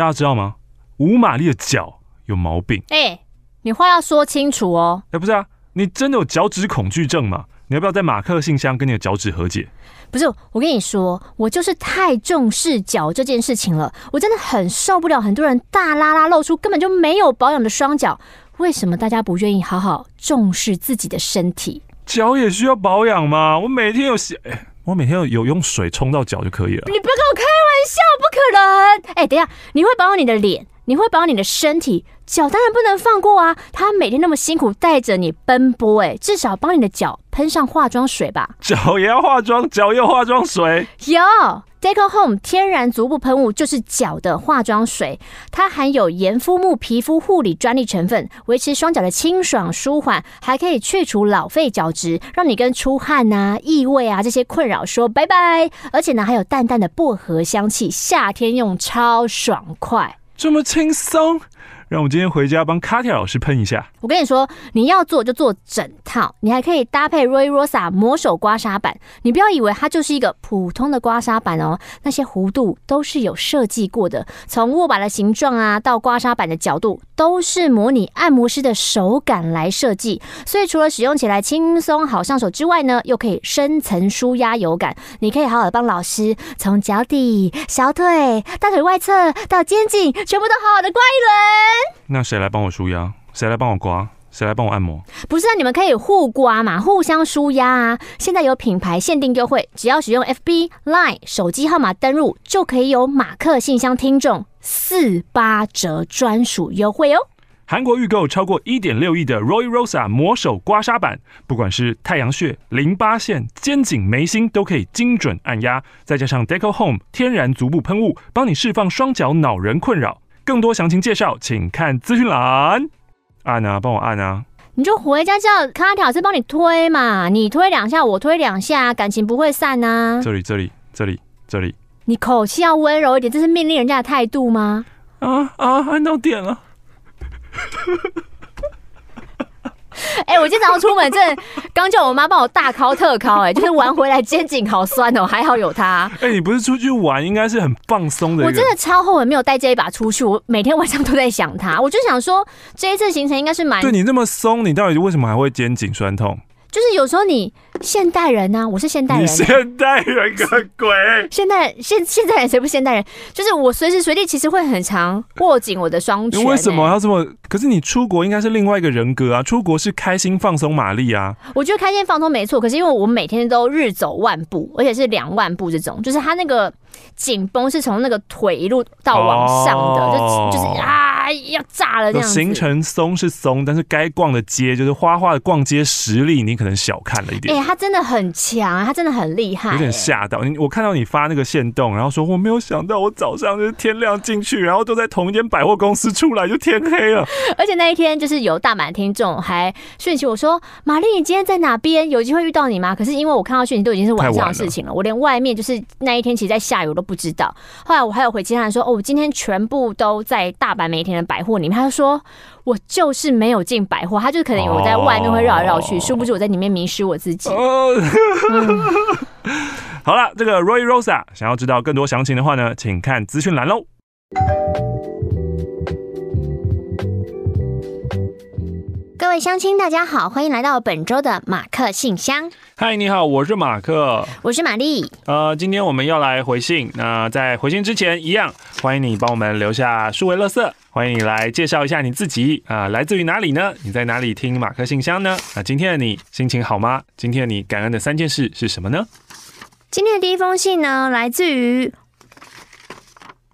大家知道吗？五马力的脚有毛病。哎、欸，你话要说清楚哦。哎、欸，不是啊，你真的有脚趾恐惧症吗？你要不要在马克信箱跟你的脚趾和解？不是，我跟你说，我就是太重视脚这件事情了，我真的很受不了很多人大拉拉露出根本就没有保养的双脚。为什么大家不愿意好好重视自己的身体？脚也需要保养吗？我每天有洗，哎，我每天有有用水冲到脚就可以了。你不要跟我开玩笑，不可能！哎，等一下，你会保养你的脸，你会保养你的身体。脚当然不能放过啊！他每天那么辛苦带着你奔波，哎，至少帮你的脚喷上化妆水吧。脚也要化妆，脚也要化妆水。有 Deco Home 天然足部喷雾就是脚的化妆水，它含有盐肤木皮肤护理专利成分，维持双脚的清爽舒缓，还可以去除老废角质，让你跟出汗啊、异味啊这些困扰说拜拜。而且呢，还有淡淡的薄荷香气，夏天用超爽快，这么轻松。让我今天回家帮卡蒂亚老师喷一下。我跟你说，你要做就做整套，你还可以搭配 Roy Rosa 魔手刮痧板。你不要以为它就是一个普通的刮痧板哦，那些弧度都是有设计过的，从握把的形状啊到刮痧板的角度，都是模拟按摩师的手感来设计。所以除了使用起来轻松好上手之外呢，又可以深层舒压有感。你可以好好的帮老师从脚底、小腿、大腿外侧到肩颈，全部都好好的刮一轮。那谁来帮我舒压？谁来帮我刮？谁来帮我按摩？不是啊，你们可以互刮嘛，互相舒压啊！现在有品牌限定优惠，只要使用 FB Line 手机号码登入，就可以有马克信箱听众四八折专属优惠哦！韩国预购超过一点六亿的 Roy Rosa 魔手刮痧板，不管是太阳穴、淋巴腺、肩颈、眉心，都可以精准按压，再加上 Deco Home 天然足部喷雾，帮你释放双脚恼人困扰。更多详情介绍，请看资讯栏。按啊，帮我按啊！你就回家叫卡条师帮你推嘛，你推两下，我推两下，感情不会散啊。这里，这里，这里，这里。你口气要温柔一点，这是命令人家的态度吗？啊啊！按到点了。哎、欸，我今天早上出门，真的刚叫我妈帮我大敲特敲，哎，就是玩回来肩颈好酸哦，还好有它。哎、欸，你不是出去玩，应该是很放松的。我真的超后悔没有带这一把出去，我每天晚上都在想它。我就想说，这一次行程应该是蛮……对你那么松，你到底为什么还会肩颈酸痛？就是有时候你现代人啊，我是现代人，啊，现代人个鬼！现代现现代人谁不现代人？就是我随时随地其实会很常握紧我的双拳，欸。为什么要这么？可是你出国应该是另外一个人格啊！出国是开心放松玛丽啊！我觉得开心放松没错，可是因为我每天都日走万步，而且是两万步这种，就是他那个紧绷是从那个腿一路到往上的，哦，就就是啊。要炸了这样子！行程松是松，但是该逛的街就是花花的逛街实力，你可能小看了一点。哎、欸，他真的很强，他真的很厉害，有点吓到你。我看到你发那个线动，然后说我没有想到我早上就是天亮进去，然后都在同一间百货公司出来就天黑了。而且那一天就是有大满听众还讯息我说：“玛丽，你今天在哪边？有机会遇到你吗？”可是因为我看到讯息都已经是晚上的事情了，了我连外面就是那一天其实在下雨我都不知道。后来我还有回其他人说：“哦，我今天全部都在大阪每一天的百货里面。”他就说。我就是没有进百货，他就可能有在外面会绕来绕去，殊不知我在里面迷失我自己。嗯、好了，这个 Roy Rosa 想要知道更多详情的话呢，请看资讯栏喽。各位乡亲，大家好，欢迎来到本周的马克信箱。嗨，你好，我是马克，我是玛丽。呃，今天我们要来回信。那在回信之前，一样欢迎你帮我们留下数位垃圾。欢迎你来介绍一下你自己啊，来自于哪里呢？你在哪里听马克信箱呢？那今天的你心情好吗？今天的你感恩的三件事是什么呢？今天的第一封信呢，来自于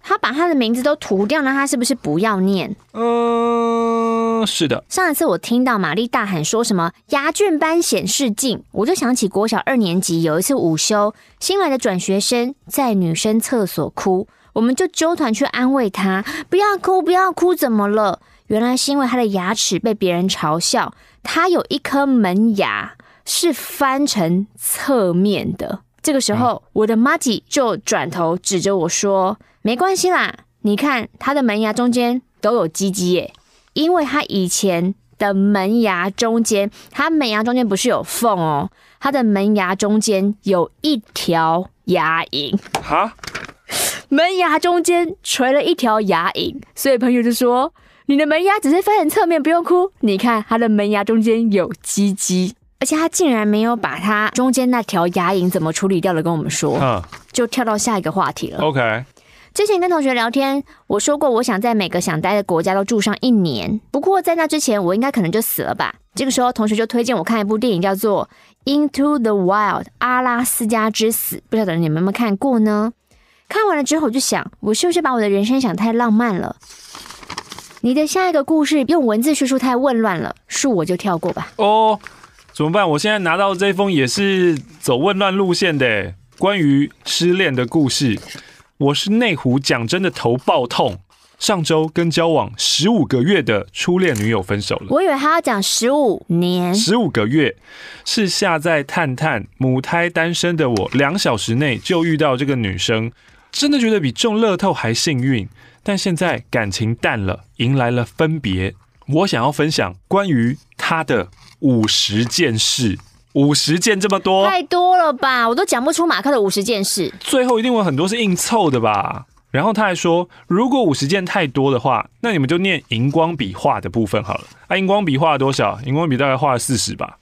他把他的名字都涂掉，那他是不是不要念？嗯，是的。上一次我听到玛丽大喊说什么“牙菌斑显示镜”，我就想起国小二年级有一次午休，新来的转学生在女生厕所哭。我们就揪团去安慰他，不要哭，不要哭，怎么了？原来是因为他的牙齿被别人嘲笑，他有一颗门牙是翻成侧面的。这个时候，我的麻吉就转头指着我说：“没关系啦，你看他的门牙中间都有鸡鸡耶，因为他以前的门牙中间，他门牙中间不是有缝哦，他的门牙中间有一条牙龈。”哈。门牙中间垂了一条牙龈，所以朋友就说：“你的门牙只是翻成侧面，不用哭。你看他的门牙中间有鸡鸡，而且他竟然没有把他中间那条牙龈怎么处理掉的跟我们说，嗯，就跳到下一个话题了。” OK。之前跟同学聊天，我说过我想在每个想待的国家都住上一年。不过在那之前，我应该可能就死了吧。这个时候，同学就推荐我看一部电影，叫做《Into the Wild》阿拉斯加之死。不晓得你们有没有看过呢？看完了之后，我就想，我是不是把我的人生想太浪漫了？你的下一个故事用文字叙述太混乱了，恕我就跳过吧。哦，怎么办？我现在拿到这封也是走混乱路线的，关于失恋的故事。我是内湖讲真的头爆痛，上周跟交往十五个月的初恋女友分手了。我以为他要讲十五年，十五个月是下在探探母胎单身的我，两小时内就遇到这个女生，真的觉得比中乐透还幸运。但现在感情淡了，迎来了分别。我想要分享关于他的五十件事。五十件这么多，太多了吧？我都讲不出马克的五十件事。最后一定有很多是硬凑的吧？然后他还说，如果五十件太多的话，那你们就念荧光笔画的部分好了。啊，荧光笔画了多少？荧光笔大概画了四十吧。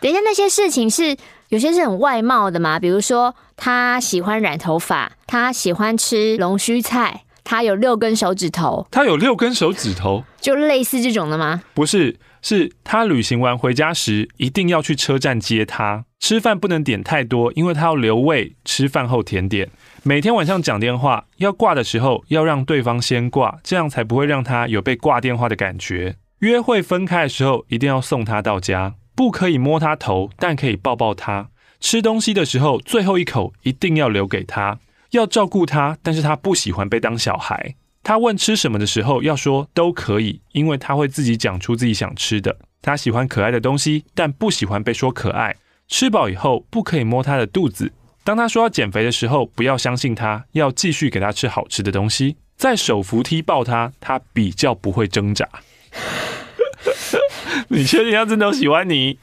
等一下，那些事情是有些是很外貌的嘛？比如说，他喜欢染头发，他喜欢吃龙须菜，他有六根手指头，他有六根手指头，就类似这种的吗？不是。是他旅行完回家时，一定要去车站接他。吃饭不能点太多，因为他要留胃吃饭后甜点。每天晚上讲电话，要挂的时候要让对方先挂，这样才不会让他有被挂电话的感觉。约会分开的时候，一定要送他到家，不可以摸他头，但可以抱抱他。吃东西的时候，最后一口一定要留给他。要照顾他，但是他不喜欢被当小孩。他问吃什么的时候，要说都可以，因为他会自己讲出自己想吃的。他喜欢可爱的东西，但不喜欢被说可爱。吃饱以后不可以摸他的肚子。当他说要减肥的时候，不要相信他，要继续给他吃好吃的东西。在手扶梯抱他，他比较不会挣扎。你确定他真的喜欢你？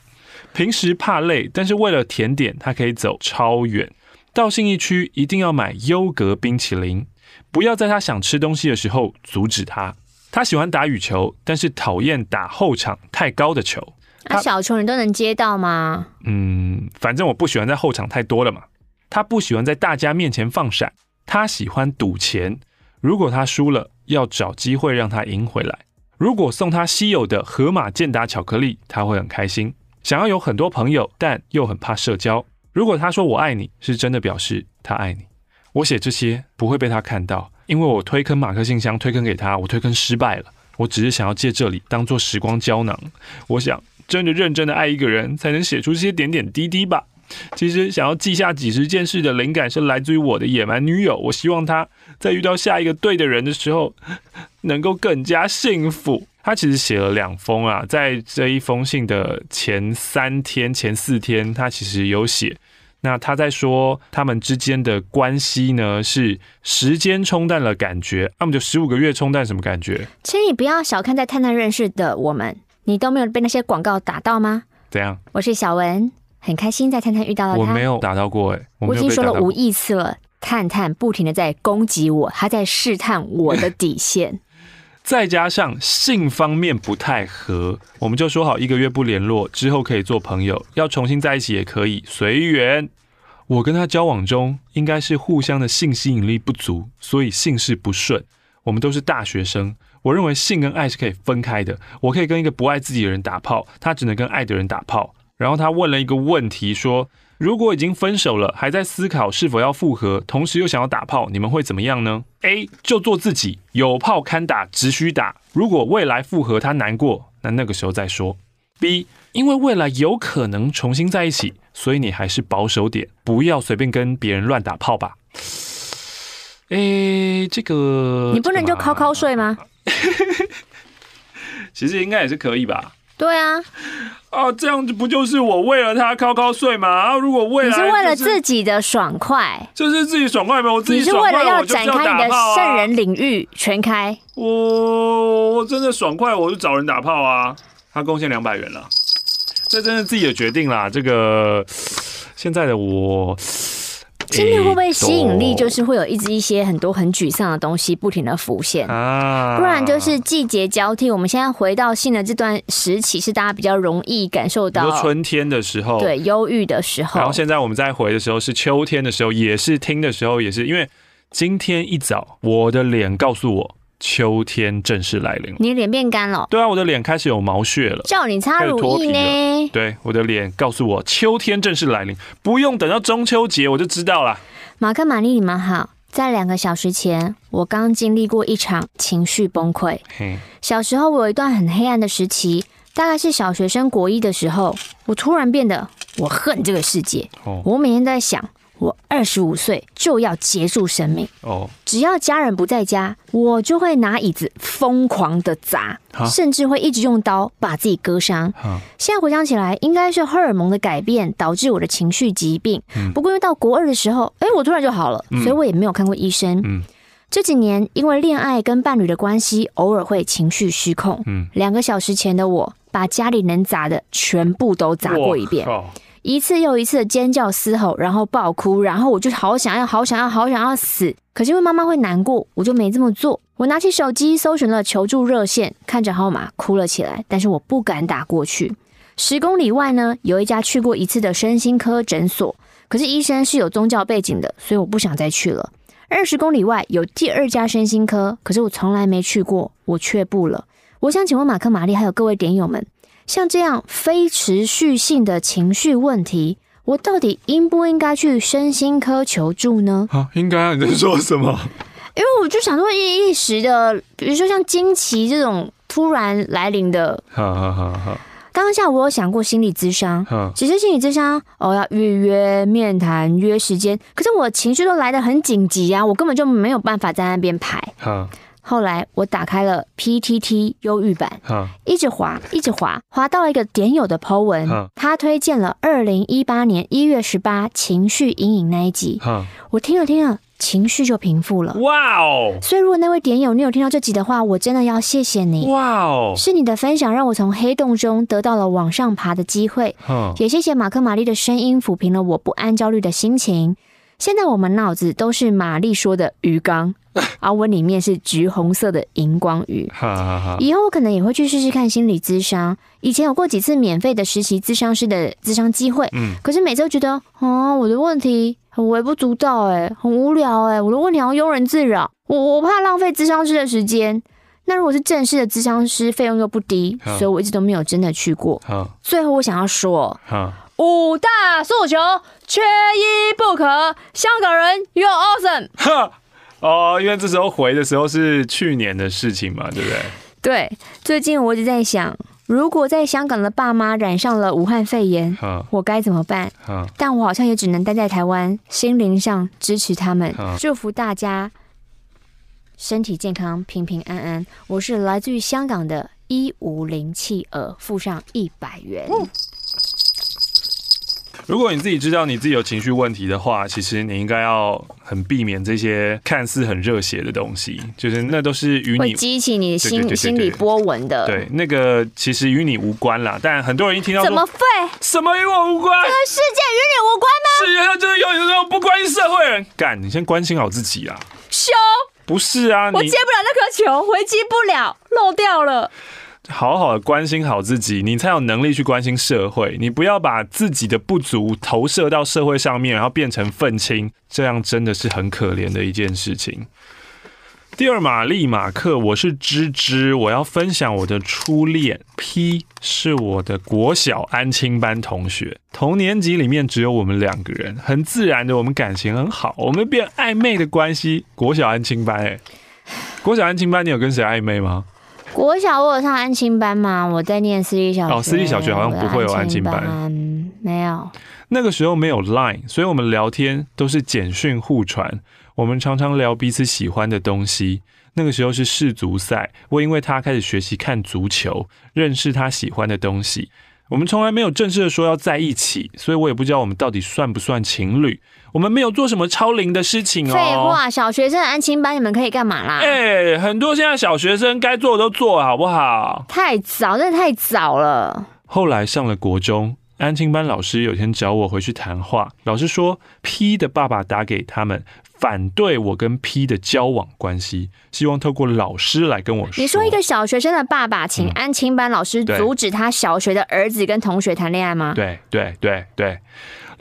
平时怕累，但是为了甜点，他可以走超远。到信义区一定要买优格冰淇淋。不要在他想吃东西的时候阻止他。他喜欢打羽球，但是讨厌打后场太高的球。那小球你都能接到吗？嗯，反正我不喜欢在后场太多了嘛。他不喜欢在大家面前放闪。他喜欢赌钱，如果他输了，要找机会让他赢回来。如果送他稀有的河马健达巧克力，他会很开心。想要有很多朋友，但又很怕社交。如果他说我爱你，是真的表示他爱你。我写这些不会被他看到，因为我推坑马克信箱推坑给他，我推坑失败了。我只是想要借这里当做时光胶囊。我想真的认真的爱一个人，才能写出这些点点滴滴吧。其实想要记下几十件事的灵感是来自于我的野蛮女友。我希望她在遇到下一个对的人的时候，能够更加幸福。他其实写了两封啊，在这一封信的前三天、前四天，他其实有写。那他在说他们之间的关系呢，是时间冲淡了感觉，那么就十五个月冲淡什么感觉？请你不要小看在探探认识的我们，你都没有被那些广告打到吗？怎样？我是小文，很开心在探探遇到了他。我没有打到过哎、欸，我，我已经说了无亿次了，探探不停的在攻击我，他在试探我的底线。再加上性方面不太合，我们就说好一个月不联络，之后可以做朋友，要重新在一起也可以随缘。我跟他交往中，应该是互相的性吸引力不足，所以性事不顺。我们都是大学生，我认为性跟爱是可以分开的。我可以跟一个不爱自己的人打炮，他只能跟爱的人打炮。然后他问了一个问题说，如果已经分手了，还在思考是否要复合，同时又想要打炮，你们会怎么样呢？A 就做自己，有炮堪打，只需打。如果未来复合他难过，那那个时候再说。B 因为未来有可能重新在一起，所以你还是保守点，不要随便跟别人乱打炮吧。诶，这个你不能就靠靠睡吗？其实应该也是可以吧。对啊，啊，这样子不就是我为了他靠靠睡吗？啊，如果为了、就是、你是为了自己的爽快，就是自己爽快吗？我自己爽快，你是为了要展开你的圣人领域全开。我我真的爽快，我就找人打炮啊！他贡献两百元了，这真是自己的决定啦。这个现在的我今天会不会吸引力就是会有一直一些很多很沮丧的东西不停的浮现啊？不然就是季节交替。我们现在回到新的这段时期，是大家比较容易感受到春天的时候，对，忧郁的时候。然后现在我们再回的时候是秋天的时候，也是听的时候，也是因为今天一早我的脸告诉我。秋天正式来临，你脸变干了？对啊，我的脸开始有毛屑了，叫你擦乳液呢。对，我的脸告诉我秋天正式来临，不用等到中秋节我就知道了。马克、玛丽，你们好。在两个小时前，我刚经历过一场情绪崩溃。小时候我有一段很黑暗的时期，大概是小学生国一的时候，我突然变得我恨这个世界。哦、我每天都在想。我二十五岁就要结束生命哦！只要家人不在家，我就会拿椅子疯狂的砸，甚至会一直用刀把自己割伤。现在回想起来，应该是荷尔蒙的改变导致我的情绪疾病。不过因为到国二的时候，哎，我突然就好了，所以我也没有看过医生。这几年因为恋爱跟伴侣的关系，偶尔会情绪失控。两个小时前的我，把家里能砸的全部都砸过一遍。一次又一次的尖叫嘶吼，然后爆哭，然后我就好想要、好想要、好想要死。可是因为妈妈会难过，我就没这么做。我拿起手机搜寻了求助热线，看着号码哭了起来，但是我不敢打过去。十公里外呢，有一家去过一次的身心科诊所，可是医生是有宗教背景的，所以我不想再去了。二十公里外有第二家身心科，可是我从来没去过，我却步了。我想请问马克、玛丽还有各位点友们。像这样非持续性的情绪问题，我到底应不应该去身心科求助呢？啊，应该啊！你在说什么？因为我就想说一一时的，比如说像惊奇这种突然来临的。好好好好。当下我有想过心理咨商，其实心理咨商哦要预约面谈约时间，可是我情绪都来得很紧急啊，我根本就没有办法在那边排。后来我打开了 PTT 忧郁版，一直滑，一直滑，滑到了一个点友的 po 文，他推荐了二零一八年一月十八情绪阴影那一集，我听了听了，情绪就平复了。哇哦！所以如果那位点友你有听到这集的话，我真的要谢谢你。哇哦！是你的分享让我从黑洞中得到了往上爬的机会，也谢谢马克玛丽的声音抚平了我不安焦虑的心情。现在我们脑子都是玛丽说的鱼缸。而我里面是橘红色的荧光鱼。以后我可能也会去试试看心理咨商。以前有过几次免费的实习咨商师的咨商机会，嗯，可是每次都觉得，哦，我的问题很微不足道，哎，很无聊，哎，我的问题要庸人自扰，我我怕浪费咨商师的时间。那如果是正式的咨商师，费用又不低，所以我一直都没有真的去过。最后我想要说，五大诉求缺一不可，香港人 You're awesome。哦，因为这时候回的时候是去年的事情嘛，对不对？对，最近我一直在想，如果在香港的爸妈染上了武汉肺炎，我该怎么办？呵但我好像也只能待在台湾，心灵上支持他们，祝福大家身体健康、平平安安。我是来自于香港的一五零企鹅，附上一百元。哦如果你自己知道你自己有情绪问题的话，其实你应该要很避免这些看似很热血的东西，就是那都是与你激起你的心心理波纹的。对，那个其实与你无关啦。但很多人一听到怎么废，什么与我无关？这个世界与你无关吗？世界上就是有你这种不关心社会人。干，你先关心好自己啊！修不是啊，我接不了那颗球，回击不了，漏掉了。好好的关心好自己，你才有能力去关心社会。你不要把自己的不足投射到社会上面，然后变成愤青，这样真的是很可怜的一件事情。第二，玛丽马克，我是芝芝，我要分享我的初恋。P 是我的国小安亲班同学，同年级里面只有我们两个人，很自然的，我们感情很好，我们变暧昧的关系。国小安亲班，哎，国小安亲班，你有跟谁暧昧吗？国小我有上安亲班吗？我在念私立小学。哦，私立小学好像不会有安亲班。嗯，没有。那个时候没有 Line，所以我们聊天都是简讯互传。我们常常聊彼此喜欢的东西。那个时候是世足赛，我因为他开始学习看足球，认识他喜欢的东西。我们从来没有正式的说要在一起，所以我也不知道我们到底算不算情侣。我们没有做什么超龄的事情哦。废话，小学生的安亲班你们可以干嘛啦？哎、欸，很多现在小学生该做的都做，好不好？太早，真的太早了。后来上了国中，安亲班老师有天找我回去谈话，老师说 P 的爸爸打给他们，反对我跟 P 的交往关系，希望透过老师来跟我说。你说一个小学生的爸爸请安亲班老师阻止他小学的儿子跟同学谈恋爱吗？对对对对，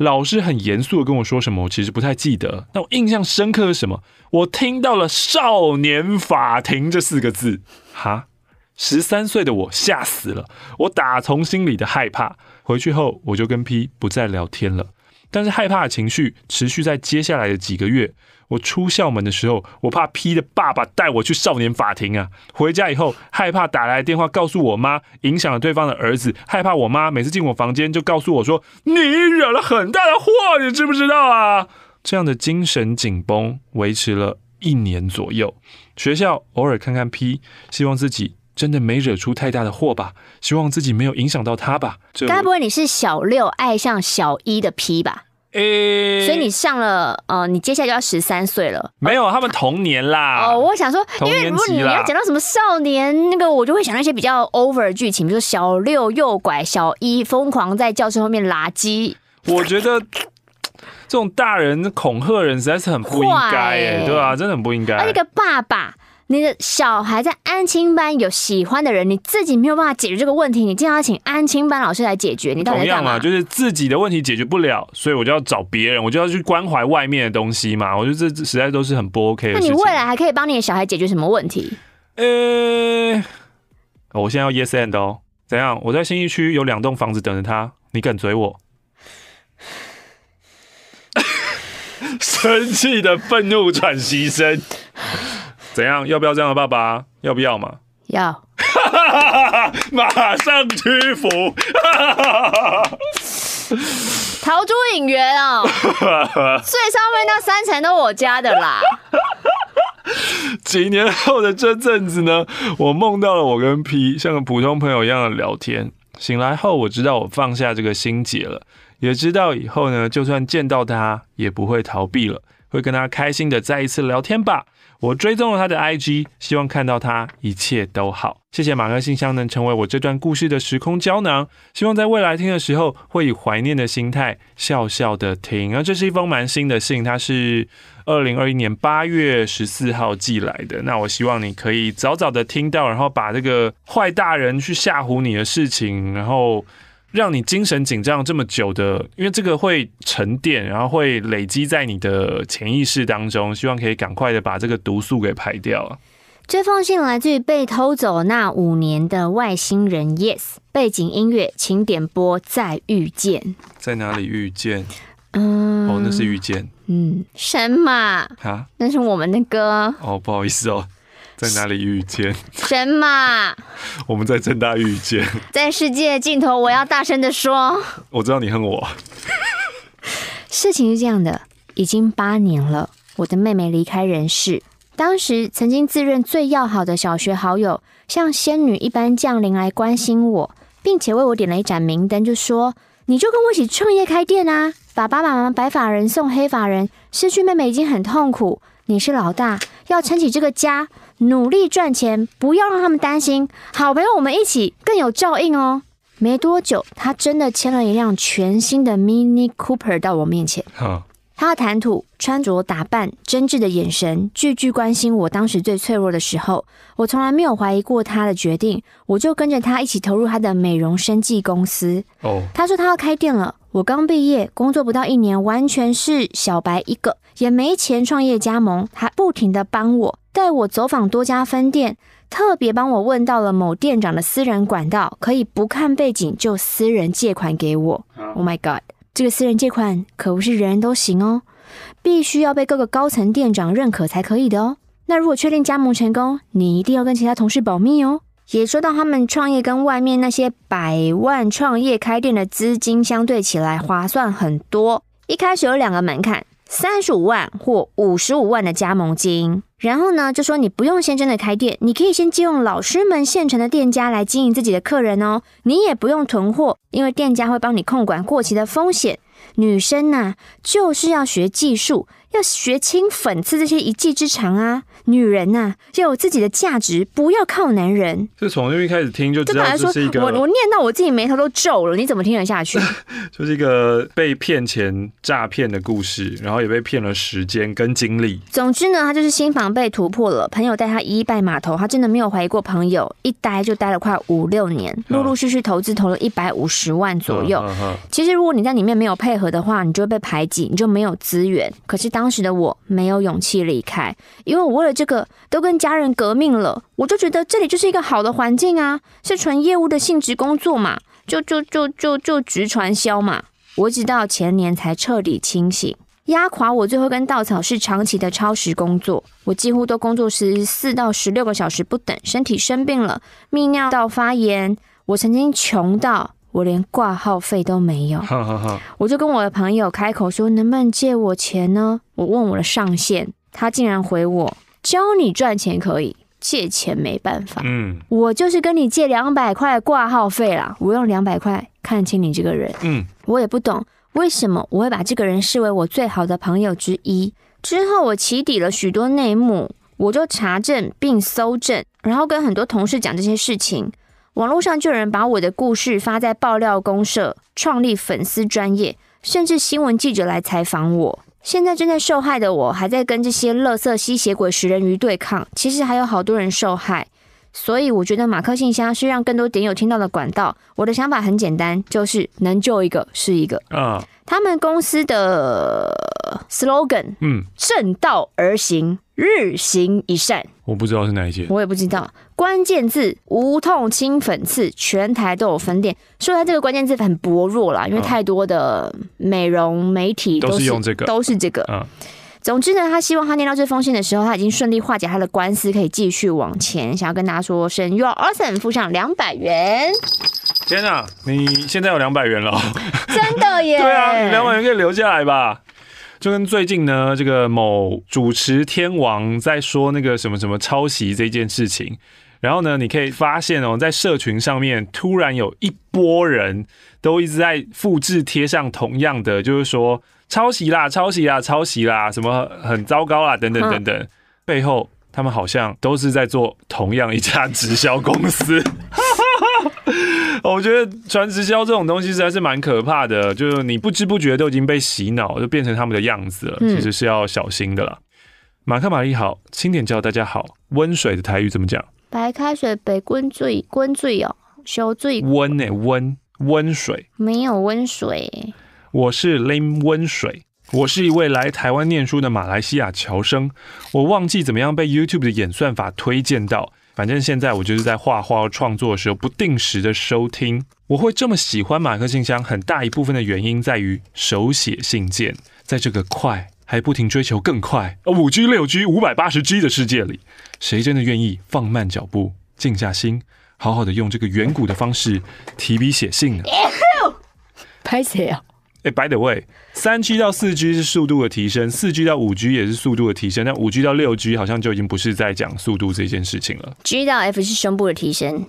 老师很严肃的跟我说什么，我其实不太记得。但我印象深刻是什么？我听到了“少年法庭”这四个字，哈，十三岁的我吓死了，我打从心里的害怕。回去后，我就跟 P 不再聊天了。但是害怕的情绪持续在接下来的几个月。我出校门的时候，我怕 P 的爸爸带我去少年法庭啊。回家以后，害怕打来电话告诉我妈，影响了对方的儿子。害怕我妈每次进我房间就告诉我说：“你惹了很大的祸，你知不知道啊？”这样的精神紧绷维持了一年左右。学校偶尔看看 P，希望自己。真的没惹出太大的祸吧？希望自己没有影响到他吧。该不会你是小六爱上小一的 P 吧？诶、欸，所以你上了呃，你接下来就要十三岁了。没有，他们同年啦。哦，我想说，因为如果你要讲到什么少年那个，我就会想到一些比较 over 的剧情，比如说小六诱拐小一，疯狂在教室后面拉鸡。我觉得这种大人恐吓人实在是很不应该，哎，对啊，真的很不应该。那个爸爸。你的小孩在安亲班有喜欢的人，你自己没有办法解决这个问题，你竟然要请安亲班老师来解决，你到底？同样嘛，就是自己的问题解决不了，所以我就要找别人，我就要去关怀外面的东西嘛。我觉得这实在都是很不 OK 的。那你未来还可以帮你的小孩解决什么问题？呃、欸，我现在要 yes and 哦，怎样？我在新一区有两栋房子等着他，你敢追我？生气的愤怒喘息声。怎样？要不要这样的爸爸？要不要嘛？要。马上屈服。逃出影园哦。最上面那三层都我家的啦。几年后的这阵子呢，我梦到了我跟 P 像个普通朋友一样的聊天。醒来后，我知道我放下这个心结了，也知道以后呢，就算见到他，也不会逃避了，会跟他开心的再一次聊天吧。我追踪了他的 IG，希望看到他一切都好。谢谢马克信箱能成为我这段故事的时空胶囊，希望在未来听的时候会以怀念的心态笑笑的听。而这是一封蛮新的信，它是二零二一年八月十四号寄来的。那我希望你可以早早的听到，然后把这个坏大人去吓唬你的事情，然后。让你精神紧张这么久的，因为这个会沉淀，然后会累积在你的潜意识当中，希望可以赶快的把这个毒素给排掉。这封信来自于被偷走那五年的外星人，Yes。背景音乐，请点播《再遇见》。在哪里遇见？嗯，哦，那是遇见。嗯，神马啊，那是我们的歌。哦，不好意思哦。在哪里遇见？神马，我们在正大遇见，在世界尽头。我要大声的说，我知道你恨我。事情是这样的，已经八年了，我的妹妹离开人世。当时曾经自认最要好的小学好友，像仙女一般降临来关心我，并且为我点了一盏明灯，就说：“你就跟我一起创业开店啊！爸爸妈妈白发人送黑发人，失去妹妹已经很痛苦，你是老大，要撑起这个家。”努力赚钱，不要让他们担心。好朋友，我们一起更有照应哦。没多久，他真的牵了一辆全新的 Mini Cooper 到我面前。他的谈吐、穿着打扮、真挚的眼神，句句关心我当时最脆弱的时候。我从来没有怀疑过他的决定，我就跟着他一起投入他的美容生计公司。哦，oh. 他说他要开店了。我刚毕业，工作不到一年，完全是小白一个，也没钱创业加盟。他不停的帮我。带我走访多家分店，特别帮我问到了某店长的私人管道，可以不看背景就私人借款给我。Oh my god，这个私人借款可不是人人都行哦，必须要被各个高层店长认可才可以的哦。那如果确定加盟成功，你一定要跟其他同事保密哦。也说到他们创业跟外面那些百万创业开店的资金相对起来划算很多。一开始有两个门槛。三十五万或五十五万的加盟金，然后呢，就说你不用先真的开店，你可以先借用老师们现成的店家来经营自己的客人哦。你也不用囤货，因为店家会帮你控管过期的风险。女生呐，就是要学技术，要学清粉刺这些一技之长啊。女人呐、啊，要有自己的价值，不要靠男人。就从一开始听就知道这是一个，我我念到我自己眉头都皱了，你怎么听得下去？就是一个被骗钱诈骗的故事，然后也被骗了时间跟精力。总之呢，他就是心房被突破了，朋友带他一一拜码头，他真的没有怀疑过朋友，一待就待了快五六年，陆陆续续投资投了一百五十万左右。其实如果你在里面没有配合的话，你就会被排挤，你就没有资源。可是当时的我没有勇气离开，因为我为了这个都跟家人革命了。我就觉得这里就是一个好的环境啊，是纯业务的性质工作嘛，就就就就就直传销嘛。我直到前年才彻底清醒，压垮我最后一根稻草是长期的超时工作，我几乎都工作十四到十六个小时不等，身体生病了，泌尿道发炎，我曾经穷到。我连挂号费都没有，我就跟我的朋友开口说，能不能借我钱呢？我问我的上线，他竟然回我：教你赚钱可以，借钱没办法。嗯，我就是跟你借两百块挂号费啦，我用两百块看清你这个人。嗯，我也不懂为什么我会把这个人视为我最好的朋友之一。之后我起底了许多内幕，我就查证并搜证，然后跟很多同事讲这些事情。网络上就有人把我的故事发在爆料公社，创立粉丝专业，甚至新闻记者来采访我。现在正在受害的我，还在跟这些垃圾吸血鬼食人鱼对抗。其实还有好多人受害，所以我觉得马克信箱是让更多点友听到的管道。我的想法很简单，就是能救一个是一个。啊，他们公司的 slogan，嗯，正道而行，日行一善。我不知道是哪一件，我也不知道。关键字无痛清粉刺，全台都有分店。说它这个关键字很薄弱啦，因为太多的美容媒体都是，用这个，都是这个。嗯。总之呢，他希望他念到这封信的时候，他已经顺利化解他的官司，可以继续往前。想要跟大家说声 “You are awesome”，附上两百元。天哪，你现在有两百元了？真的耶！对啊，你两百元可以留下来吧。就跟最近呢，这个某主持天王在说那个什么什么抄袭这件事情，然后呢，你可以发现哦，在社群上面突然有一波人都一直在复制贴上同样的，就是说抄袭啦、抄袭啦、抄袭啦，什么很糟糕啦，等等等等，背后他们好像都是在做同样一家直销公司。我觉得传直销这种东西实在是蛮可怕的，就是你不知不觉都已经被洗脑，就变成他们的样子了。其实是要小心的啦。马克玛丽好，清点教大家好。温水的台语怎么讲？白开水被滚水，滚水哦，烧水。温呢？温温水？没有温水。我是 Lim 温水，我是一位来台湾念书的马来西亚侨生。我忘记怎么样被 YouTube 的演算法推荐到。反正现在我就是在画画创作的时候不定时的收听。我会这么喜欢马克信箱，很大一部分的原因在于手写信件。在这个快还不停追求更快，五 G、六 G、五百八十 G 的世界里，谁真的愿意放慢脚步，静下心，好好的用这个远古的方式提笔写信呢？拍谁啊？哎，by the way，三 G 到四 G 是速度的提升，四 G 到五 G 也是速度的提升，但五 G 到六 G 好像就已经不是在讲速度这件事情了。G 到 F 是胸部的提升。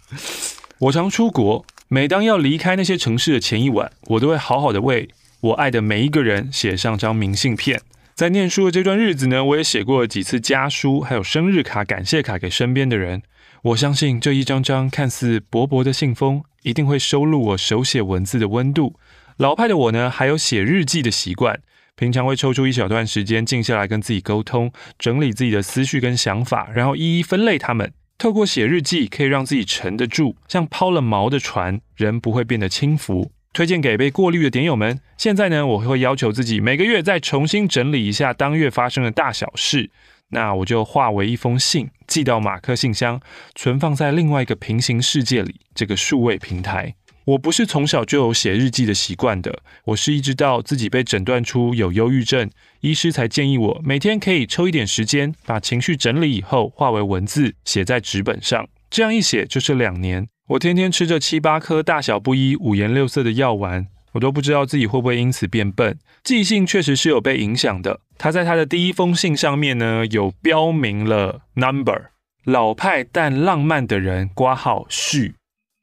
我常出国，每当要离开那些城市的前一晚，我都会好好的为我爱的每一个人写上张明信片。在念书的这段日子呢，我也写过几次家书，还有生日卡、感谢卡给身边的人。我相信这一张张看似薄薄的信封，一定会收录我手写文字的温度。老派的我呢，还有写日记的习惯，平常会抽出一小段时间静下来跟自己沟通，整理自己的思绪跟想法，然后一一分类它们。透过写日记，可以让自己沉得住，像抛了锚的船，人不会变得轻浮。推荐给被过滤的点友们。现在呢，我会要求自己每个月再重新整理一下当月发生的大小事，那我就化为一封信，寄到马克信箱，存放在另外一个平行世界里，这个数位平台。我不是从小就有写日记的习惯的，我是一直到自己被诊断出有忧郁症，医师才建议我每天可以抽一点时间，把情绪整理以后化为文字，写在纸本上。这样一写就是两年，我天天吃着七八颗大小不一、五颜六色的药丸，我都不知道自己会不会因此变笨。记性确实是有被影响的。他在他的第一封信上面呢，有标明了 number，老派但浪漫的人，括号序。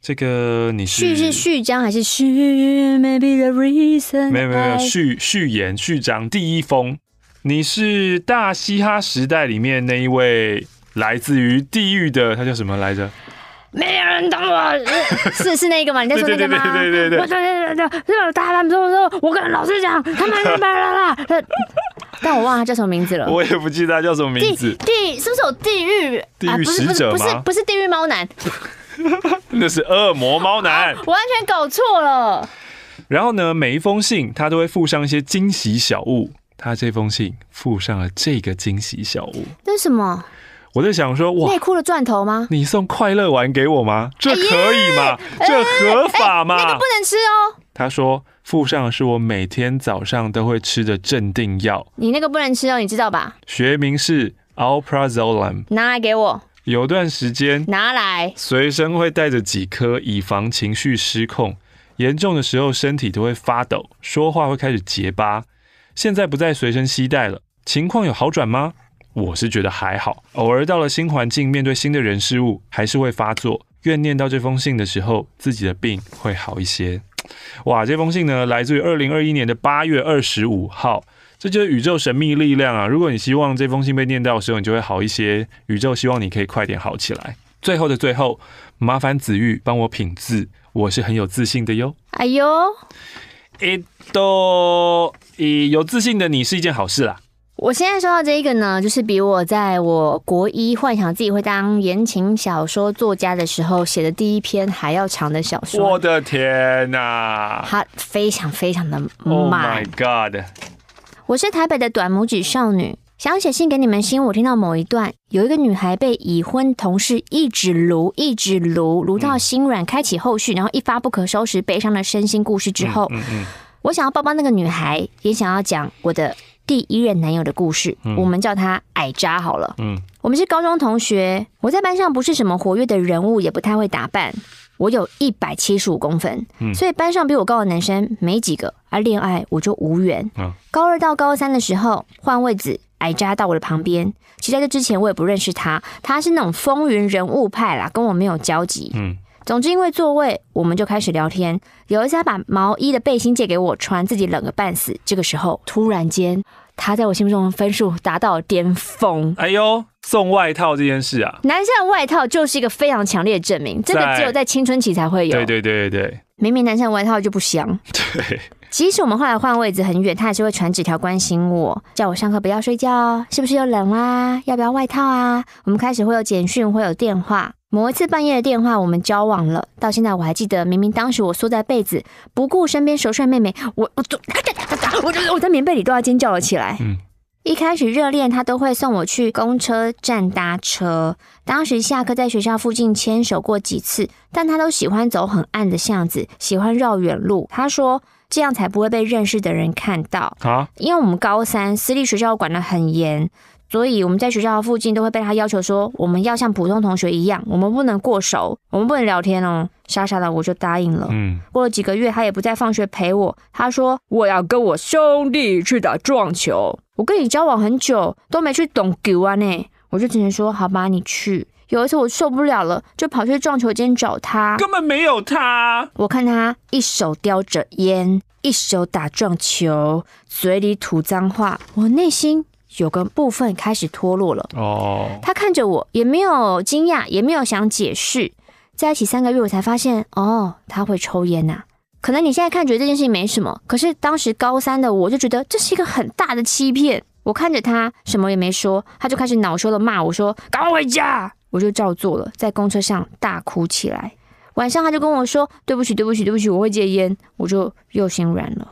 这个你是序是序章还是序？Maybe the reason 没有没有没有序序言序章第一封你是大嘻哈时代里面那一位来自于地狱的，他叫什么来着？没有人懂我，是 是那个吗？你在说那个吗？对对对对对，我对对对对，大他们说说，我跟老师讲，他们明白了啦。但我忘了他叫什么名字了。我也不记得他叫什么名字。地地是不是有地狱？地狱使者吗？不是不是不是地狱猫男，那是恶魔猫男，我完全搞错了。然后呢，每一封信他都会附上一些惊喜小物。他这封信附上了这个惊喜小物，这是什么？我在想说，哇，内裤的钻头吗？你送快乐丸给我吗？这可以吗？哎、这合法吗、哎哎？那个不能吃哦。他说附上的是我每天早上都会吃的镇定药。你那个不能吃哦，你知道吧？学名是 Alprazolam。拿来给我。有段时间拿来，随身会带着几颗，以防情绪失控。严重的时候，身体都会发抖，说话会开始结巴。现在不再随身携带了。情况有好转吗？我是觉得还好，偶尔到了新环境，面对新的人事物，还是会发作。愿念到这封信的时候，自己的病会好一些。哇，这封信呢，来自于二零二一年的八月二十五号，这就是宇宙神秘力量啊！如果你希望这封信被念到的时候，你就会好一些。宇宙希望你可以快点好起来。最后的最后，麻烦子玉帮我品字，我是很有自信的哟。哎呦，一，都，一，有自信的你是一件好事啦。我现在说到这一个呢，就是比我在我国一幻想自己会当言情小说作家的时候写的第一篇还要长的小说。我的天哪！它非常非常的慢。Oh my god！我是台北的短拇指少女，想写信给你们信。我听到某一段，有一个女孩被已婚同事一直撸，一直撸，撸到心软，开启后续，然后一发不可收拾，悲伤的身心故事之后，嗯嗯，我想要抱抱那个女孩，也想要讲我的。第一任男友的故事，嗯、我们叫他矮渣好了。嗯，我们是高中同学，我在班上不是什么活跃的人物，也不太会打扮。我有一百七十五公分，嗯，所以班上比我高的男生没几个，而恋爱我就无缘。嗯，高二到高三的时候换位子，矮渣到我的旁边。其实在这之前我也不认识他，他是那种风云人物派啦，跟我没有交集。嗯。总之，因为座位，我们就开始聊天。有一次，他把毛衣的背心借给我穿，自己冷个半死。这个时候，突然间，他在我心目中的分数达到了巅峰。哎呦，送外套这件事啊，男生的外套就是一个非常强烈的证明，这个只有在青春期才会有。对对对对对，明明男生的外套就不香。对，即使我们后来换位置很远，他还是会传纸条关心我，叫我上课不要睡觉，是不是又冷啊？要不要外套啊？我们开始会有简讯，会有电话。某一次半夜的电话，我们交往了。到现在我还记得，明明当时我缩在被子，不顾身边熟睡妹妹，我我我我我在棉被里都要尖叫了起来。嗯，一开始热恋，他都会送我去公车站搭车。当时下课在学校附近牵手过几次，但他都喜欢走很暗的巷子，喜欢绕远路。他说这样才不会被认识的人看到啊，因为我们高三私立学校管得很严。所以我们在学校附近都会被他要求说，我们要像普通同学一样，我们不能过熟，我们不能聊天哦。傻傻的我就答应了。嗯，过了几个月，他也不再放学陪我。他说我要跟我兄弟去打撞球。我跟你交往很久都没去懂球啊呢，我就只能说好吧，你去。有一次我受不了了，就跑去撞球间找他，根本没有他。我看他一手叼着烟，一手打撞球，嘴里吐脏话，我内心。有个部分开始脱落了。哦，他看着我，也没有惊讶，也没有想解释。在一起三个月，我才发现，哦，他会抽烟呐。可能你现在看觉得这件事情没什么，可是当时高三的我就觉得这是一个很大的欺骗。我看着他，什么也没说，他就开始恼羞的骂我说：“赶快回家！”我就照做了，在公车上大哭起来。晚上他就跟我说：“对不起，对不起，对不起，我会戒烟。”我就又心软了。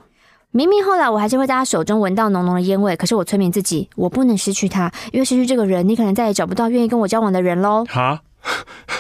明明后来我还是会在他手中闻到浓浓的烟味，可是我催眠自己，我不能失去他，因为失去这个人，你可能再也找不到愿意跟我交往的人喽。哈，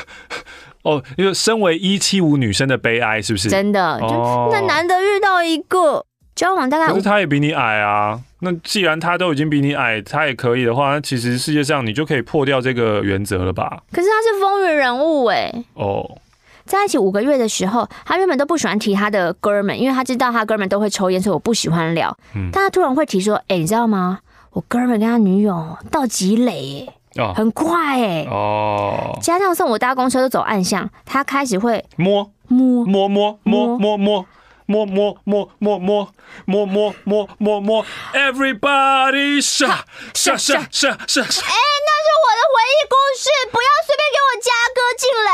哦，因为身为一七五女生的悲哀，是不是？真的，就那难得遇到一个交往大概，可是他也比你矮啊。那既然他都已经比你矮，他也可以的话，那其实世界上你就可以破掉这个原则了吧？可是他是风云人物哎。哦。在一起五个月的时候，他原本都不喜欢提他的哥们，因为他知道他哥们都会抽烟，所以我不喜欢聊。嗯，但他突然会提说：“哎、欸，你知道吗？我哥们跟他女友到积累，哦，很快哎，哦，加上送我搭公车都走暗巷，他开始会摸。摸摸摸摸。摸摸摸摸摸摸摸摸摸摸摸摸，Everybody shut shut shut shut shut。哎，那是我的回忆故事，不要随便给我加歌进来。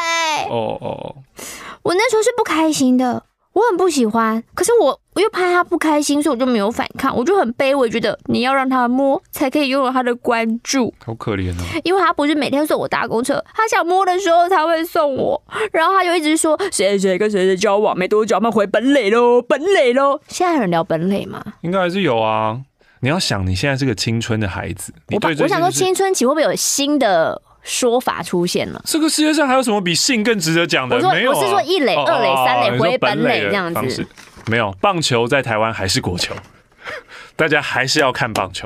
哦哦，我那时候是不开心的。我很不喜欢，可是我我又怕他不开心，所以我就没有反抗，我就很卑微，觉得你要让他摸，才可以拥有他的关注。好可怜哦，因为他不是每天送我搭公车，他想摸的时候才会送我，然后他就一直说谁谁跟谁谁交往，没多久我们回本垒喽，本垒喽。现在有人聊本垒吗？应该还是有啊。你要想，你现在是个青春的孩子，我我想说青春期会不会有新的？说法出现了，这个世界上还有什么比性更值得讲的？我说没有、啊，我是说一垒、哦、二垒、三垒、哦、回本垒这样子。没有，棒球在台湾还是国球，大家还是要看棒球。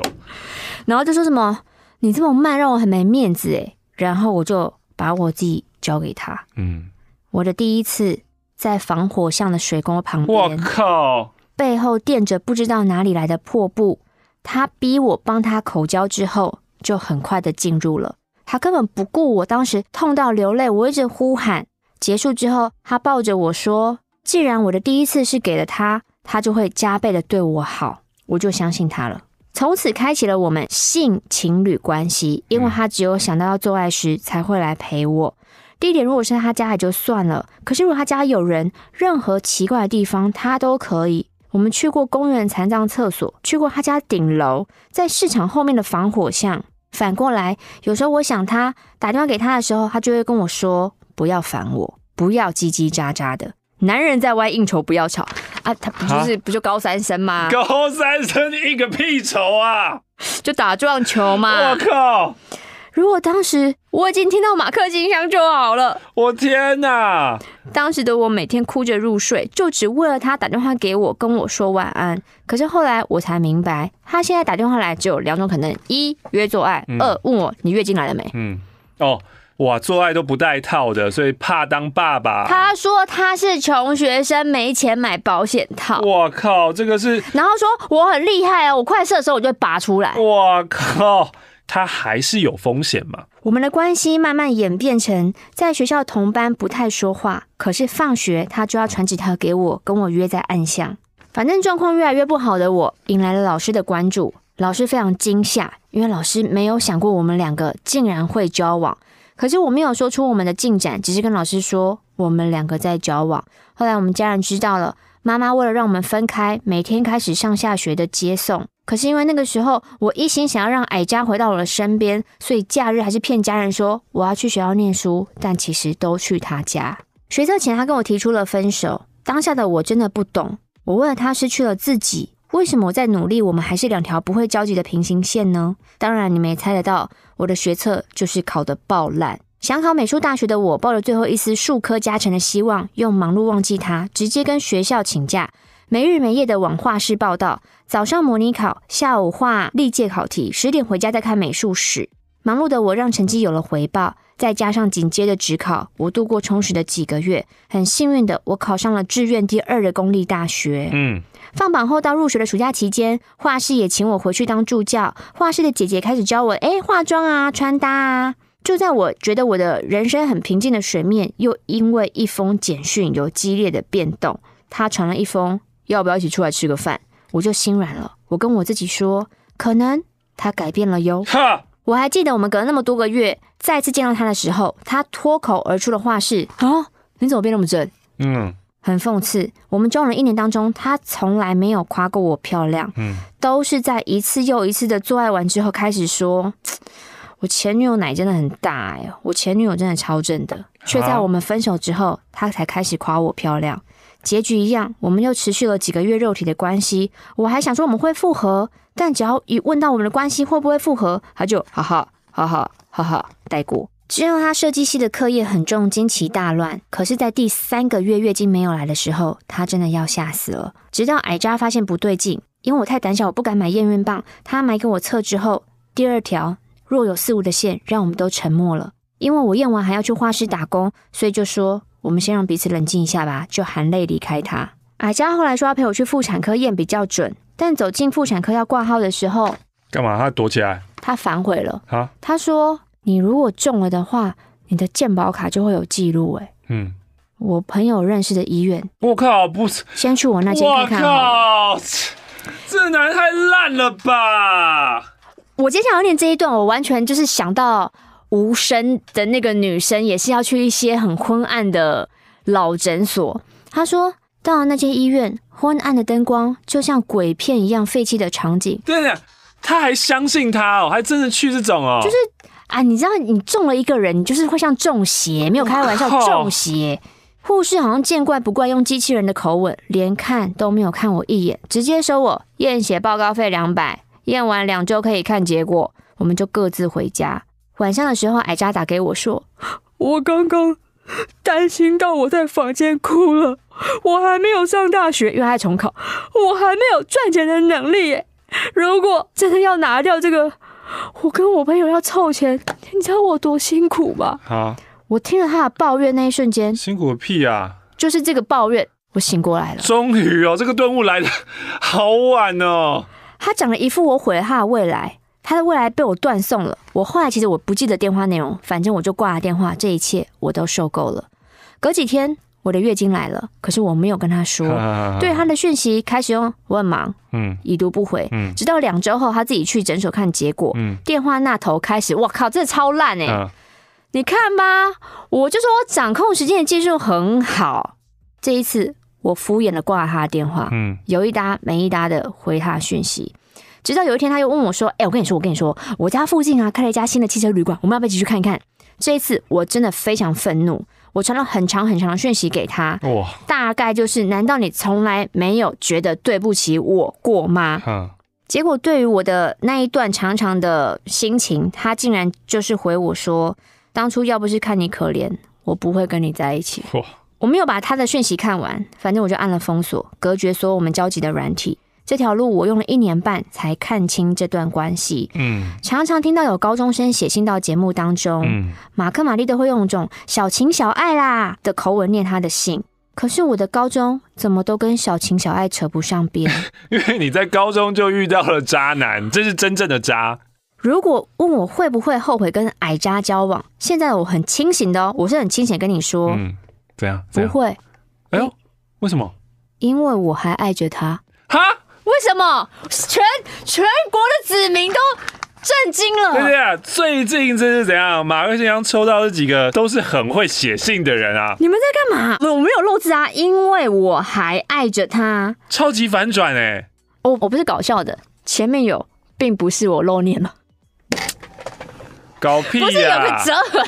然后就说什么你这么慢，让我很没面子哎。然后我就把我自己交给他。嗯，我的第一次在防火巷的水沟旁边，我靠，背后垫着不知道哪里来的破布。他逼我帮他口交之后，就很快的进入了。他根本不顾我，当时痛到流泪，我一直呼喊。结束之后，他抱着我说：“既然我的第一次是给了他，他就会加倍的对我好。”我就相信他了。从此开启了我们性情侣关系，因为他只有想到要做爱时才会来陪我。第一点如果是在他家也就算了，可是如果他家有人，任何奇怪的地方他都可以。我们去过公园残障厕所，去过他家顶楼，在市场后面的防火巷。反过来，有时候我想他打电话给他的时候，他就会跟我说：“不要烦我，不要叽叽喳喳的。男人在外应酬不要吵啊！”他不就是不就高三生吗？高三生应个屁酬啊！就打撞球嘛！我靠！如果当时我已经听到马克信箱就好了。我天哪！当时的我每天哭着入睡，就只为了他打电话给我，跟我说晚安。可是后来我才明白，他现在打电话来只有两种可能：一约做爱，嗯、二问我你月经来了没。嗯，哦，哇，做爱都不带套的，所以怕当爸爸。他说他是穷学生，没钱买保险套。我靠，这个是……然后说我很厉害啊，我快射的时候我就会拔出来。我靠！他还是有风险嘛？我们的关系慢慢演变成在学校同班不太说话，可是放学他就要传纸条给我，跟我约在暗巷。反正状况越来越不好的我，引来了老师的关注。老师非常惊吓，因为老师没有想过我们两个竟然会交往。可是我没有说出我们的进展，只是跟老师说我们两个在交往。后来我们家人知道了，妈妈为了让我们分开，每天开始上下学的接送。可是因为那个时候我一心想要让矮家回到我的身边，所以假日还是骗家人说我要去学校念书，但其实都去他家。学测前他跟我提出了分手，当下的我真的不懂，我为了他失去了自己，为什么我在努力，我们还是两条不会交集的平行线呢？当然你们也猜得到，我的学测就是考得爆烂。想考美术大学的我，抱着最后一丝数科加成的希望，用忙碌忘记他，直接跟学校请假。没日没夜的往画室报道，早上模拟考，下午画历届考题，十点回家再看美术史。忙碌的我让成绩有了回报，再加上紧接着职考，我度过充实的几个月。很幸运的，我考上了志愿第二的公立大学。嗯，放榜后到入学的暑假期间，画室也请我回去当助教。画室的姐姐开始教我，哎，化妆啊，穿搭啊。就在我觉得我的人生很平静的水面，又因为一封简讯有激烈的变动。他传了一封。要不要一起出来吃个饭？我就心软了。我跟我自己说，可能他改变了哟。哈！我还记得我们隔了那么多个月，再次见到他的时候，他脱口而出的话是：“啊，你怎么变那么正？”嗯，很讽刺。我们交往了一年当中，他从来没有夸过我漂亮，嗯，都是在一次又一次的做爱完之后开始说：“ 我前女友奶真的很大哎，我前女友真的超正的。”却在我们分手之后，他才开始夸我漂亮。结局一样，我们又持续了几个月肉体的关系。我还想说我们会复合，但只要一问到我们的关系会不会复合，他就哈哈哈哈哈哈带过。之后他设计系的课业很重，经期大乱。可是，在第三个月月经没有来的时候，他真的要吓死了。直到矮渣发现不对劲，因为我太胆小，我不敢买验孕棒。他买给我测之后，第二条若有似无的线，让我们都沉默了。因为我验完还要去画室打工，所以就说。我们先让彼此冷静一下吧，就含泪离开他。矮佳后来说要陪我去妇产科验比较准，但走进妇产科要挂号的时候，干嘛？他躲起来？他反悔了。啊？他说：“你如果中了的话，你的健保卡就会有记录。”哎，嗯，我朋友认识的医院。我靠，不是，先去我那间看看。我靠，这男太烂了吧！我接下来要念这一段，我完全就是想到无声的那个女生，也是要去一些很昏暗的老诊所。她说，到了那间医院，昏暗的灯光就像鬼片一样废弃的场景。对的，他还相信他哦，还真的去这种哦，就是啊，你知道你中了一个人，你就是会像中邪，没有开玩笑，中邪。护士好像见怪不怪，用机器人的口吻，连看都没有看我一眼，直接收我验血报告费两百。验完两周可以看结果，我们就各自回家。晚上的时候，矮渣打给我说：“ 我刚刚担心到我在房间哭了。我还没有上大学，因为还重考，我还没有赚钱的能力耶。如果真的要拿掉这个，我跟我朋友要凑钱，你知道我多辛苦吗？”啊，我听了他的抱怨那一瞬间，辛苦个屁啊！就是这个抱怨，我醒过来了。终于哦，这个顿悟来的好晚哦。他讲了一副我毁了他的未来，他的未来被我断送了。我后来其实我不记得电话内容，反正我就挂了电话。这一切我都受够了。隔几天我的月经来了，可是我没有跟他说。对他的讯息开始用我很忙，嗯，已读不回，嗯，直到两周后他自己去诊所看结果，嗯，电话那头开始，我靠，这超烂哎、欸！啊、你看吧，我就说我掌控时间的技术很好。这一次。我敷衍的挂了他的电话，嗯，有一搭没一搭的回他讯息，直到有一天他又问我说：“哎，我跟你说，我跟你说，我家附近啊开了一家新的汽车旅馆，我们要不要一起去看一看？”这一次我真的非常愤怒，我传了很长很长的讯息给他，哇，大概就是：难道你从来没有觉得对不起我过吗？嗯，结果对于我的那一段长长的心情，他竟然就是回我说：“当初要不是看你可怜，我不会跟你在一起。”哇。我没有把他的讯息看完，反正我就按了封锁，隔绝所有我们交集的软体。这条路我用了一年半才看清这段关系。嗯，常常听到有高中生写信到节目当中，嗯，马克玛丽都会用一种小情小爱啦的口吻念他的信。可是我的高中怎么都跟小情小爱扯不上边？因为你在高中就遇到了渣男，这是真正的渣。如果问我会不会后悔跟矮渣交往，现在我很清醒的哦，我是很清醒跟你说。嗯怎样？怎样不会。哎呦，为什么？因为我还爱着他。哈？为什么？全全国的子民都震惊了。对啊，最近这是怎样？马克信箱抽到这几个都是很会写信的人啊。你们在干嘛？我没有漏字啊，因为我还爱着他。超级反转哎、欸！我我不是搞笑的，前面有，并不是我漏念了。搞屁呀、啊！不是有个折痕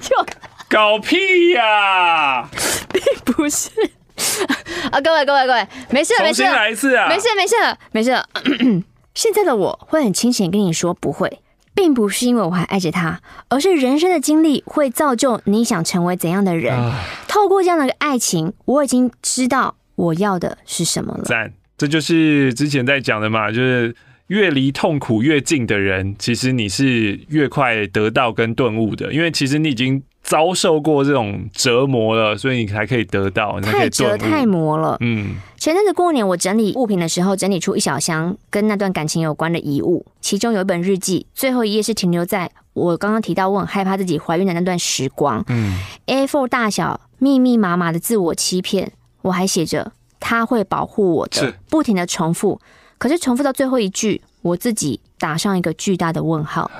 就。搞屁呀、啊！并不是 啊，各位各位各位，没事没事，重新来一次啊！没事没事没事。现在的我会很清醒跟你说，不会，并不是因为我还爱着他，而是人生的经历会造就你想成为怎样的人。唉透过这样的爱情，我已经知道我要的是什么了。赞，这就是之前在讲的嘛，就是越离痛苦越近的人，其实你是越快得到跟顿悟的，因为其实你已经。遭受过这种折磨了，所以你才可以得到。你太折太磨了。嗯，前阵子过年，我整理物品的时候，整理出一小箱跟那段感情有关的遗物，其中有一本日记，最后一页是停留在我刚刚提到我很害怕自己怀孕的那段时光。嗯，A4 大小，密密麻麻的自我欺骗，我还写着他会保护我的，不停的重复，可是重复到最后一句，我自己。打上一个巨大的问号。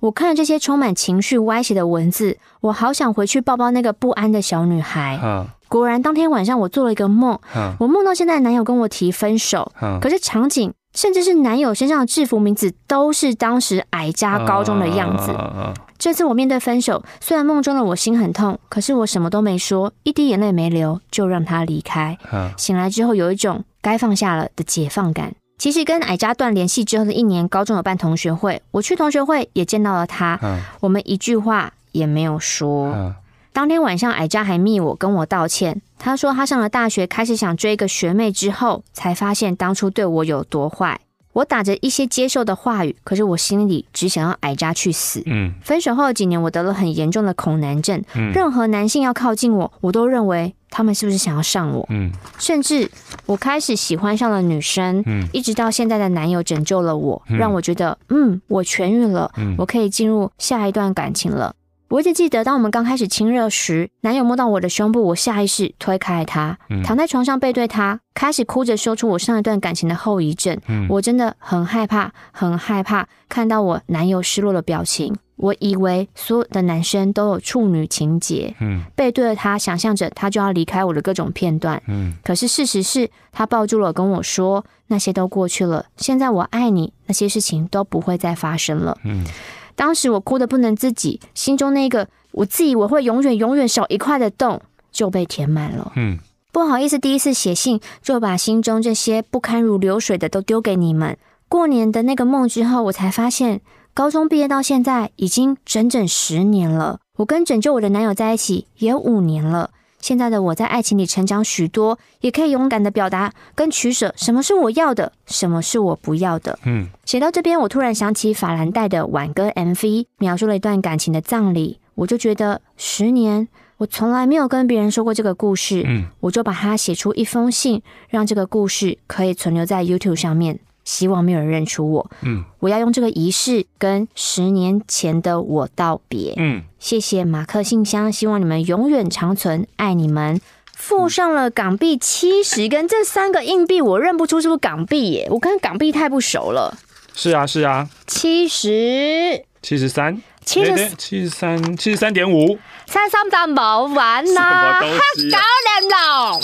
我看了这些充满情绪歪斜的文字，我好想回去抱抱那个不安的小女孩。果然，当天晚上我做了一个梦，我梦到现在的男友跟我提分手，可是场景甚至是男友身上的制服名字都是当时矮家高中的样子。这次我面对分手，虽然梦中的我心很痛，可是我什么都没说，一滴眼泪没流，就让他离开。醒来之后，有一种该放下了的解放感。其实跟矮家断联系之后的一年，高中有办同学会，我去同学会也见到了他，嗯、我们一句话也没有说。嗯、当天晚上，矮家还密我跟我道歉，他说他上了大学，开始想追一个学妹之后，才发现当初对我有多坏。我打着一些接受的话语，可是我心里只想要矮渣去死。嗯，分手后的几年，我得了很严重的恐男症，嗯、任何男性要靠近我，我都认为。他们是不是想要上我？嗯，甚至我开始喜欢上了女生，嗯，一直到现在的男友拯救了我，嗯、让我觉得，嗯，我痊愈了，嗯，我可以进入下一段感情了。我一直记得，当我们刚开始亲热时，男友摸到我的胸部，我下意识推开他，躺在床上背对他，开始哭着说出我上一段感情的后遗症。嗯我真的很害怕，很害怕看到我男友失落的表情。我以为所有的男生都有处女情节，嗯背对着他，想象着他就要离开我的各种片段。嗯可是事实是他抱住了，跟我说那些都过去了，现在我爱你，那些事情都不会再发生了。嗯当时我哭得不能自己，心中那个我自以为会永远永远少一块的洞就被填满了。嗯，不好意思，第一次写信就把心中这些不堪如流水的都丢给你们。过年的那个梦之后，我才发现，高中毕业到现在已经整整十年了。我跟拯救我的男友在一起也有五年了。现在的我在爱情里成长许多，也可以勇敢的表达跟取舍，什么是我要的，什么是我不要的。嗯，写到这边，我突然想起法兰黛的挽歌 MV，描述了一段感情的葬礼，我就觉得十年，我从来没有跟别人说过这个故事，嗯，我就把它写出一封信，让这个故事可以存留在 YouTube 上面。希望没有人认出我。嗯，我要用这个仪式跟十年前的我道别。嗯，谢谢马克信箱，希望你们永远长存，爱你们。附上了港币七十跟这三个硬币，我认不出是不是港币耶？我跟港币太不熟了。是啊，是啊，七十七十三，七十七十三，七十三点五，三三三冇玩啦，黑狗脸龙。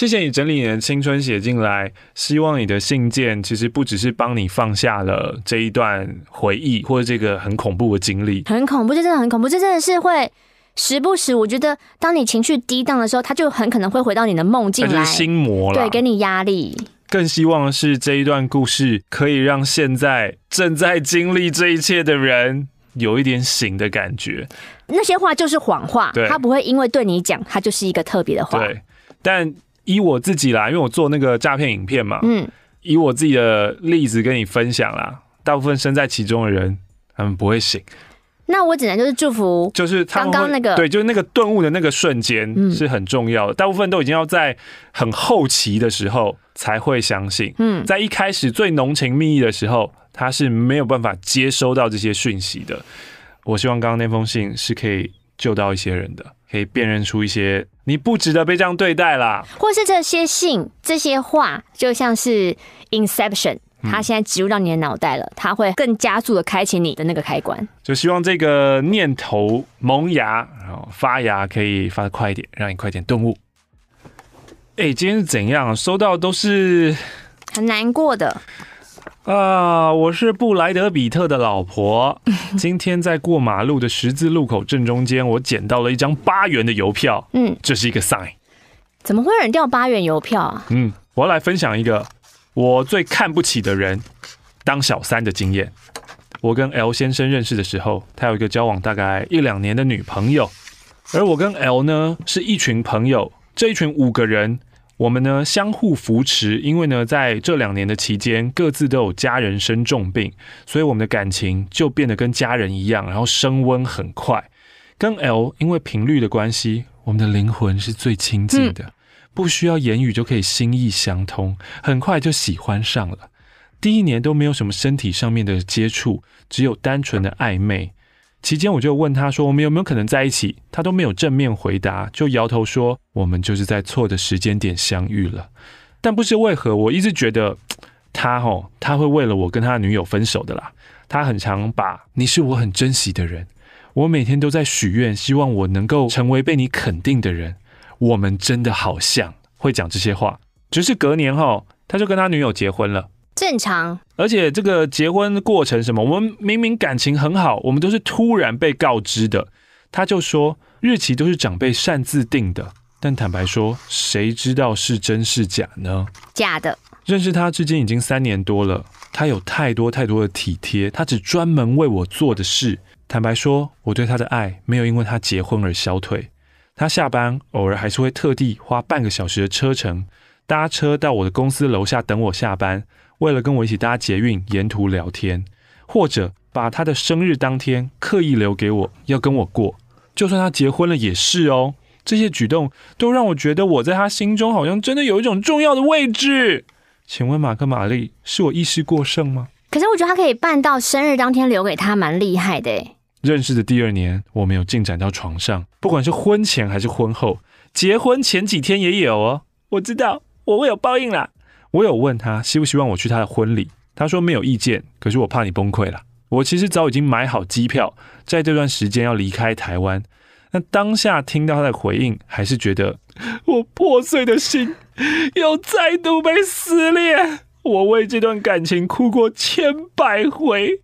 谢谢你整理你的青春写进来，希望你的信件其实不只是帮你放下了这一段回忆或者这个很恐怖的经历，很恐怖，这真的很恐怖，这真的是会时不时，我觉得当你情绪低档的时候，他就很可能会回到你的梦境来，心魔了，对，给你压力。更希望的是这一段故事可以让现在正在经历这一切的人有一点醒的感觉。那些话就是谎话，他不会因为对你讲，他就是一个特别的话，对，但。以我自己啦，因为我做那个诈骗影片嘛，嗯，以我自己的例子跟你分享啦，大部分身在其中的人，他们不会醒。那我只能就是祝福，就是刚刚那个，对，就是那个顿悟的那个瞬间是很重要的。大部分都已经要在很后期的时候才会相信，嗯，在一开始最浓情蜜意的时候，他是没有办法接收到这些讯息的。我希望刚刚那封信是可以救到一些人的。可以辨认出一些你不值得被这样对待啦，或是这些信、这些话，就像是 Inception，它现在植入到你的脑袋了，它会更加速的开启你的那个开关。就希望这个念头萌芽，然后发芽，可以发的快一点，让你快点顿悟。哎、欸，今天是怎样？收到都是很难过的。啊，我是布莱德比特的老婆。今天在过马路的十字路口正中间，我捡到了一张八元的邮票。嗯，这是一个 sign。怎么会有人掉八元邮票啊？嗯，我要来分享一个我最看不起的人当小三的经验。我跟 L 先生认识的时候，他有一个交往大概一两年的女朋友，而我跟 L 呢是一群朋友，这一群五个人。我们呢相互扶持，因为呢在这两年的期间，各自都有家人生重病，所以我们的感情就变得跟家人一样，然后升温很快。跟 L 因为频率的关系，我们的灵魂是最亲近的，不需要言语就可以心意相通，很快就喜欢上了。第一年都没有什么身体上面的接触，只有单纯的暧昧。期间我就问他说：“我们有没有可能在一起？”他都没有正面回答，就摇头说：“我们就是在错的时间点相遇了。”但不知为何，我一直觉得他哦，他会为了我跟他女友分手的啦。他很常把“你是我很珍惜的人”，我每天都在许愿，希望我能够成为被你肯定的人。我们真的好像会讲这些话。只是隔年后，他就跟他女友结婚了。正常，而且这个结婚过程什么，我们明明感情很好，我们都是突然被告知的。他就说日期都是长辈擅自定的，但坦白说，谁知道是真是假呢？假的。认识他至今已经三年多了，他有太多太多的体贴，他只专门为我做的事。坦白说，我对他的爱没有因为他结婚而消退。他下班偶尔还是会特地花半个小时的车程搭车到我的公司楼下等我下班。为了跟我一起搭捷运，沿途聊天，或者把他的生日当天刻意留给我，要跟我过，就算他结婚了也是哦。这些举动都让我觉得我在他心中好像真的有一种重要的位置。请问马克、玛丽，是我意识过剩吗？可是我觉得他可以办到生日当天留给他，蛮厉害的诶。认识的第二年，我们有进展到床上，不管是婚前还是婚后，结婚前几天也有哦。我知道我会有报应啦。我有问他希不希望我去他的婚礼，他说没有意见，可是我怕你崩溃了。我其实早已经买好机票，在这段时间要离开台湾。那当下听到他的回应，还是觉得我破碎的心又再度被撕裂。我为这段感情哭过千百回，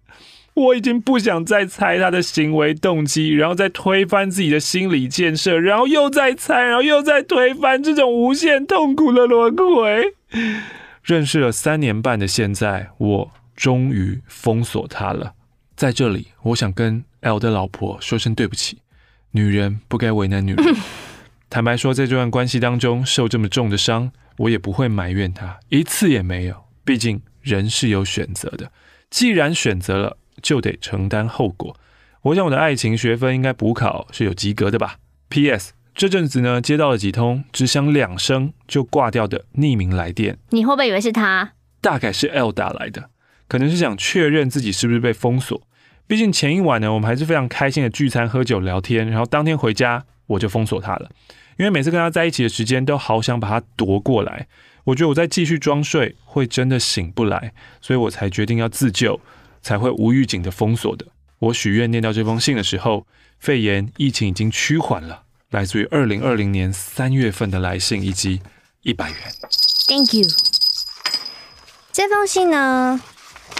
我已经不想再猜他的行为动机，然后再推翻自己的心理建设，然后又再猜，然后又再推翻这种无限痛苦的轮回。认识了三年半的现在，我终于封锁他了。在这里，我想跟 L 的老婆说声对不起，女人不该为难女人。坦白说，在这段关系当中受这么重的伤，我也不会埋怨他，一次也没有。毕竟人是有选择的，既然选择了，就得承担后果。我想我的爱情学分应该补考是有及格的吧。P.S. 这阵子呢，接到了几通只响两声就挂掉的匿名来电，你会不会以为是他？大概是 L 打来的，可能是想确认自己是不是被封锁。毕竟前一晚呢，我们还是非常开心的聚餐、喝酒、聊天，然后当天回家我就封锁他了，因为每次跟他在一起的时间都好想把他夺过来。我觉得我再继续装睡会真的醒不来，所以我才决定要自救，才会无预警的封锁的。我许愿念到这封信的时候，肺炎疫情已经趋缓了。来自于二零二零年三月份的来信以及一百元。Thank you。这封信呢，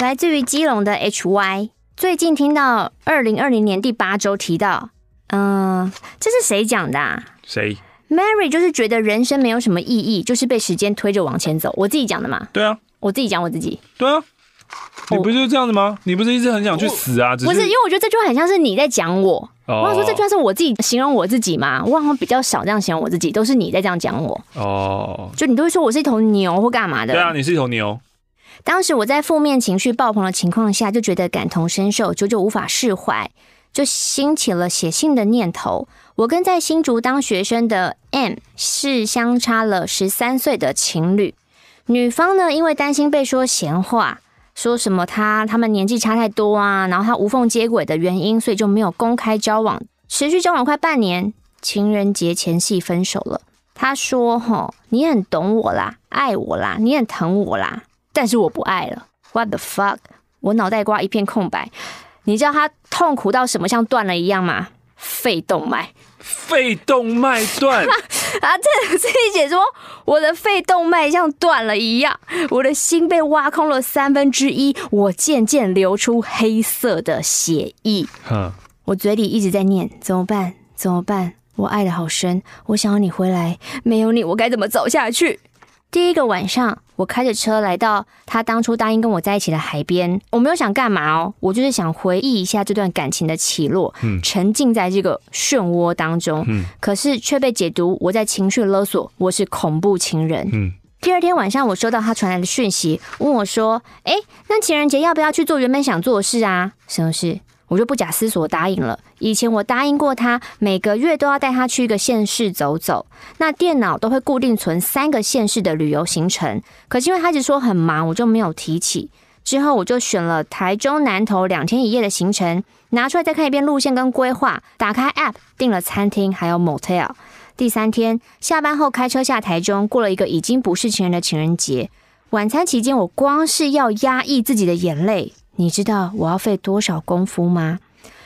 来自于基隆的 HY。最近听到二零二零年第八周提到，嗯、呃，这是谁讲的啊？谁？Mary 就是觉得人生没有什么意义，就是被时间推着往前走。我自己讲的嘛。对啊，我自己讲我自己。对啊，你不就是这样子吗？你不是一直很想去死啊？不是，因为我觉得这句话很像是你在讲我。Oh. 我想说这句话是我自己形容我自己嘛？我好像比较少这样形容我自己，都是你在这样讲我。哦，oh. 就你都会说我是一头牛或干嘛的？对啊，你是一头牛。当时我在负面情绪爆棚的情况下，就觉得感同身受，久久无法释怀，就兴起了写信的念头。我跟在新竹当学生的 M 是相差了十三岁的情侣，女方呢，因为担心被说闲话，说什么他他们年纪差太多啊，然后他无缝接轨的原因，所以就没有公开交往，持续交往快半年，情人节前夕分手了。他说：“吼，你很懂我啦，爱我啦，你很疼我啦，但是我不爱了。”What the fuck？我脑袋瓜一片空白。你知道他痛苦到什么像断了一样吗？肺动脉。肺动脉断 啊！这这一解说，我的肺动脉像断了一样，我的心被挖空了三分之一，我渐渐流出黑色的血液。我嘴里一直在念：怎么办？怎么办？我爱的好深，我想要你回来，没有你，我该怎么走下去？第一个晚上，我开着车来到他当初答应跟我在一起的海边。我没有想干嘛哦，我就是想回忆一下这段感情的起落，嗯，沉浸在这个漩涡当中。嗯，可是却被解读我在情绪勒索，我是恐怖情人。嗯，第二天晚上，我收到他传来的讯息，问我说：“哎，那情人节要不要去做原本想做的事啊？什么事？”我就不假思索答应了。以前我答应过他，每个月都要带他去一个县市走走。那电脑都会固定存三个县市的旅游行程。可是因为他一直说很忙，我就没有提起。之后我就选了台中南投两天一夜的行程，拿出来再看一遍路线跟规划。打开 App 订了餐厅，还有 Motel。第三天下班后开车下台中，过了一个已经不是情人的情人节。晚餐期间，我光是要压抑自己的眼泪。你知道我要费多少功夫吗？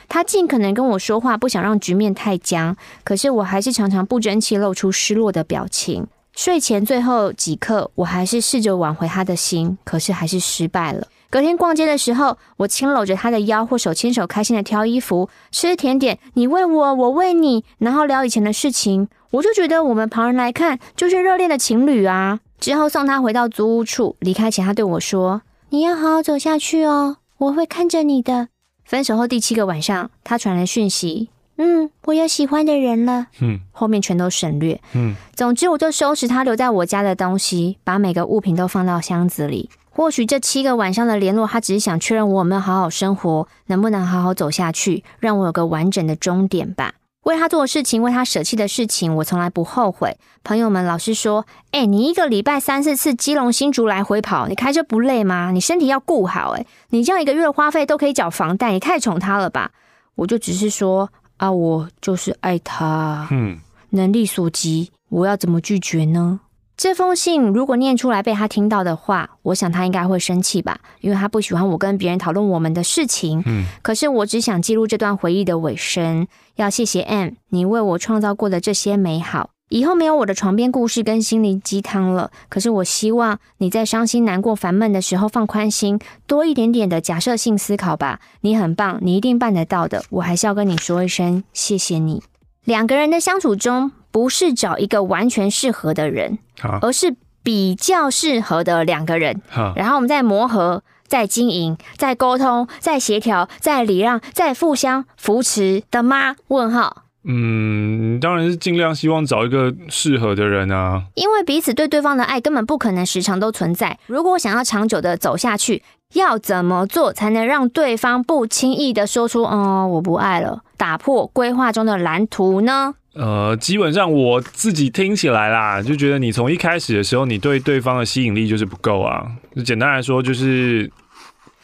他尽可能跟我说话，不想让局面太僵，可是我还是常常不争气，露出失落的表情。睡前最后几刻，我还是试着挽回他的心，可是还是失败了。隔天逛街的时候，我轻搂着他的腰，或手牵手，开心的挑衣服、吃甜点。你喂我，我喂你，然后聊以前的事情。我就觉得我们旁人来看就是热恋的情侣啊。之后送他回到租屋处，离开前他对我说：“你要好好走下去哦。”我会看着你的。分手后第七个晚上，他传来讯息，嗯，我有喜欢的人了。嗯，后面全都省略。嗯，总之我就收拾他留在我家的东西，把每个物品都放到箱子里。或许这七个晚上的联络，他只是想确认我有没有好好生活，能不能好好走下去，让我有个完整的终点吧。为他做的事情，为他舍弃的事情，我从来不后悔。朋友们老是说：“哎，你一个礼拜三四次基隆新竹来回跑，你开车不累吗？你身体要顾好。哎，你这样一个月的花费都可以缴房贷，你太宠他了吧？”我就只是说：“啊，我就是爱他，嗯，能力所及，我要怎么拒绝呢？”这封信如果念出来被他听到的话，我想他应该会生气吧，因为他不喜欢我跟别人讨论我们的事情。嗯，可是我只想记录这段回忆的尾声。要谢谢 M，你为我创造过的这些美好。以后没有我的床边故事跟心灵鸡汤了。可是我希望你在伤心、难过、烦闷的时候放宽心，多一点点的假设性思考吧。你很棒，你一定办得到的。我还是要跟你说一声谢谢你。两个人的相处中。不是找一个完全适合的人，而是比较适合的两个人。然后我们再磨合、再经营、再沟通、再协调、再礼让、再互相扶持的吗？问号。嗯，当然是尽量希望找一个适合的人啊。因为彼此对对方的爱根本不可能时常都存在。如果想要长久的走下去，要怎么做才能让对方不轻易的说出“哦，我不爱了”，打破规划中的蓝图呢？呃，基本上我自己听起来啦，就觉得你从一开始的时候，你对对方的吸引力就是不够啊。就简单来说，就是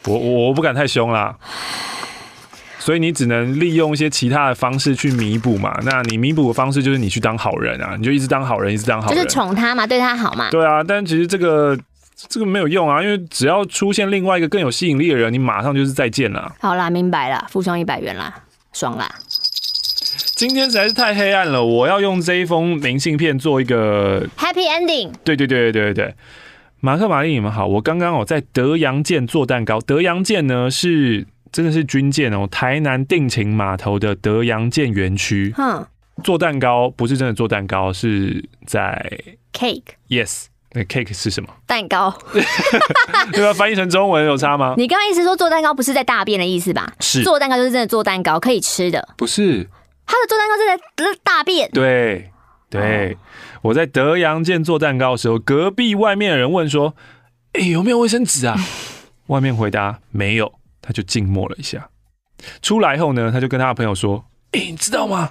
我我不敢太凶啦，所以你只能利用一些其他的方式去弥补嘛。那你弥补的方式就是你去当好人啊，你就一直当好人，一直当好人，就是宠他嘛，对他好嘛。对啊，但其实这个这个没有用啊，因为只要出现另外一个更有吸引力的人，你马上就是再见了。好啦，明白了，附上一百元啦，爽啦。今天实在是太黑暗了，我要用这一封明信片做一个 happy ending。对对对对对对，马克玛丽你们好，我刚刚我在德阳舰做蛋糕。德阳舰呢是真的是军舰哦，台南定情码头的德阳舰园区。哼，做蛋糕不是真的做蛋糕，是在 cake。Yes，那 cake 是什么？蛋糕。对吧？翻译成中文有差吗？你刚刚意思说做蛋糕不是在大便的意思吧？是，做蛋糕就是真的做蛋糕，可以吃的。不是。他的做蛋糕是在大便。对对，我在德阳舰做蛋糕的时候，隔壁外面的人问说：“哎，有没有卫生纸啊？” 外面回答没有，他就静默了一下。出来后呢，他就跟他的朋友说：“哎，你知道吗？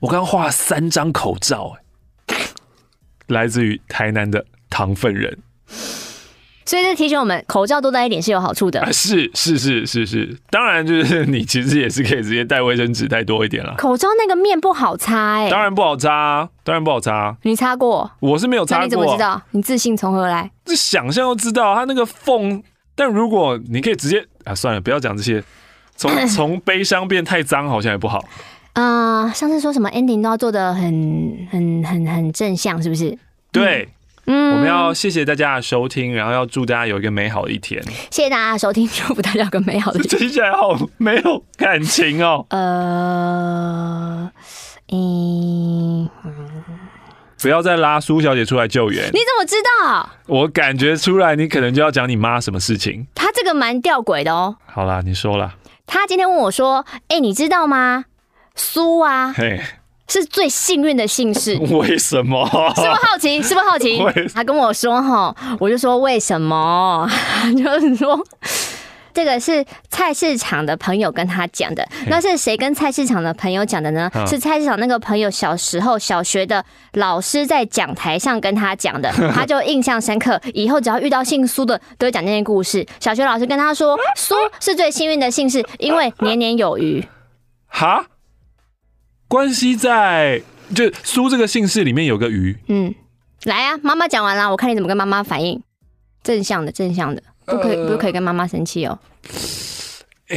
我刚画了三张口罩，哎，来自于台南的糖分人。”所以这提醒我们，口罩多戴一点是有好处的。啊，是是是是是，当然就是你其实也是可以直接带卫生纸带多一点了。口罩那个面不好擦哎、欸，当然不好擦，当然不好擦。你擦过？我是没有擦过。你怎么知道？你自信从何来？这想象都知道，它那个缝。但如果你可以直接啊，算了，不要讲这些。从 从悲伤变太脏，好像也不好。啊、呃，上次说什么 ending 都要做的很很很很正向，是不是？对。嗯嗯，我们要谢谢大家的收听，然后要祝大家有一个美好的一天。谢谢大家的收听，祝福大家有个美好的一天。听起来好没有感情哦。呃，嗯，不要再拉苏小姐出来救援。你怎么知道？我感觉出来，你可能就要讲你妈什么事情。她这个蛮吊诡的哦。好啦，你说啦。他今天问我说：“哎，你知道吗？苏啊。”嘿。是最幸运的姓氏，为什么？是不是好奇？是不是好奇？他跟我说哈，我就说为什么？就是说这个是菜市场的朋友跟他讲的。那是谁跟菜市场的朋友讲的呢？是菜市场那个朋友小时候小学的老师在讲台上跟他讲的，他就印象深刻。以后只要遇到姓苏的，都会讲这件故事。小学老师跟他说，苏是最幸运的姓氏，因为年年有余。哈？关系在就苏这个姓氏里面有个鱼。嗯，来啊，妈妈讲完了，我看你怎么跟妈妈反应。正向的，正向的，不可以，呃、不可以跟妈妈生气哦。诶、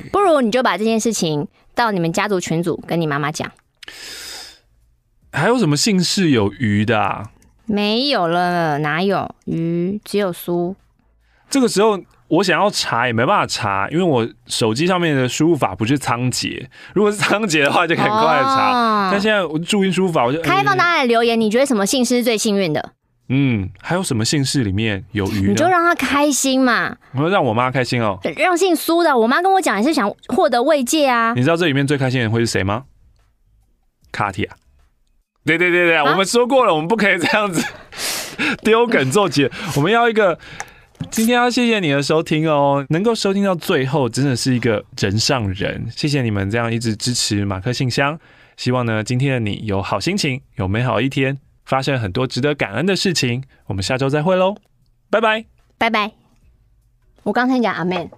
欸，不如你就把这件事情到你们家族群组跟你妈妈讲。还有什么姓氏有鱼的、啊？没有了，哪有鱼？只有苏。这个时候。我想要查也没办法查，因为我手机上面的输入法不是仓颉。如果是仓颉的话，就很快查。哦、但现在我注音输入法，我就开放大家的留言，你觉得什么姓氏是最幸运的？嗯，还有什么姓氏里面有鱼？你就让他开心嘛。我说让我妈开心哦。让姓苏的，我妈跟我讲也是想获得慰藉啊。你知道这里面最开心的人会是谁吗？卡提亚。对对对对，啊、我们说过了，我们不可以这样子 丢梗做结，我们要一个。今天要谢谢你的收听哦，能够收听到最后，真的是一个人上人。谢谢你们这样一直支持马克信箱，希望呢今天的你有好心情，有美好一天，发生很多值得感恩的事情。我们下周再会喽，拜拜，拜拜。我刚才讲阿门。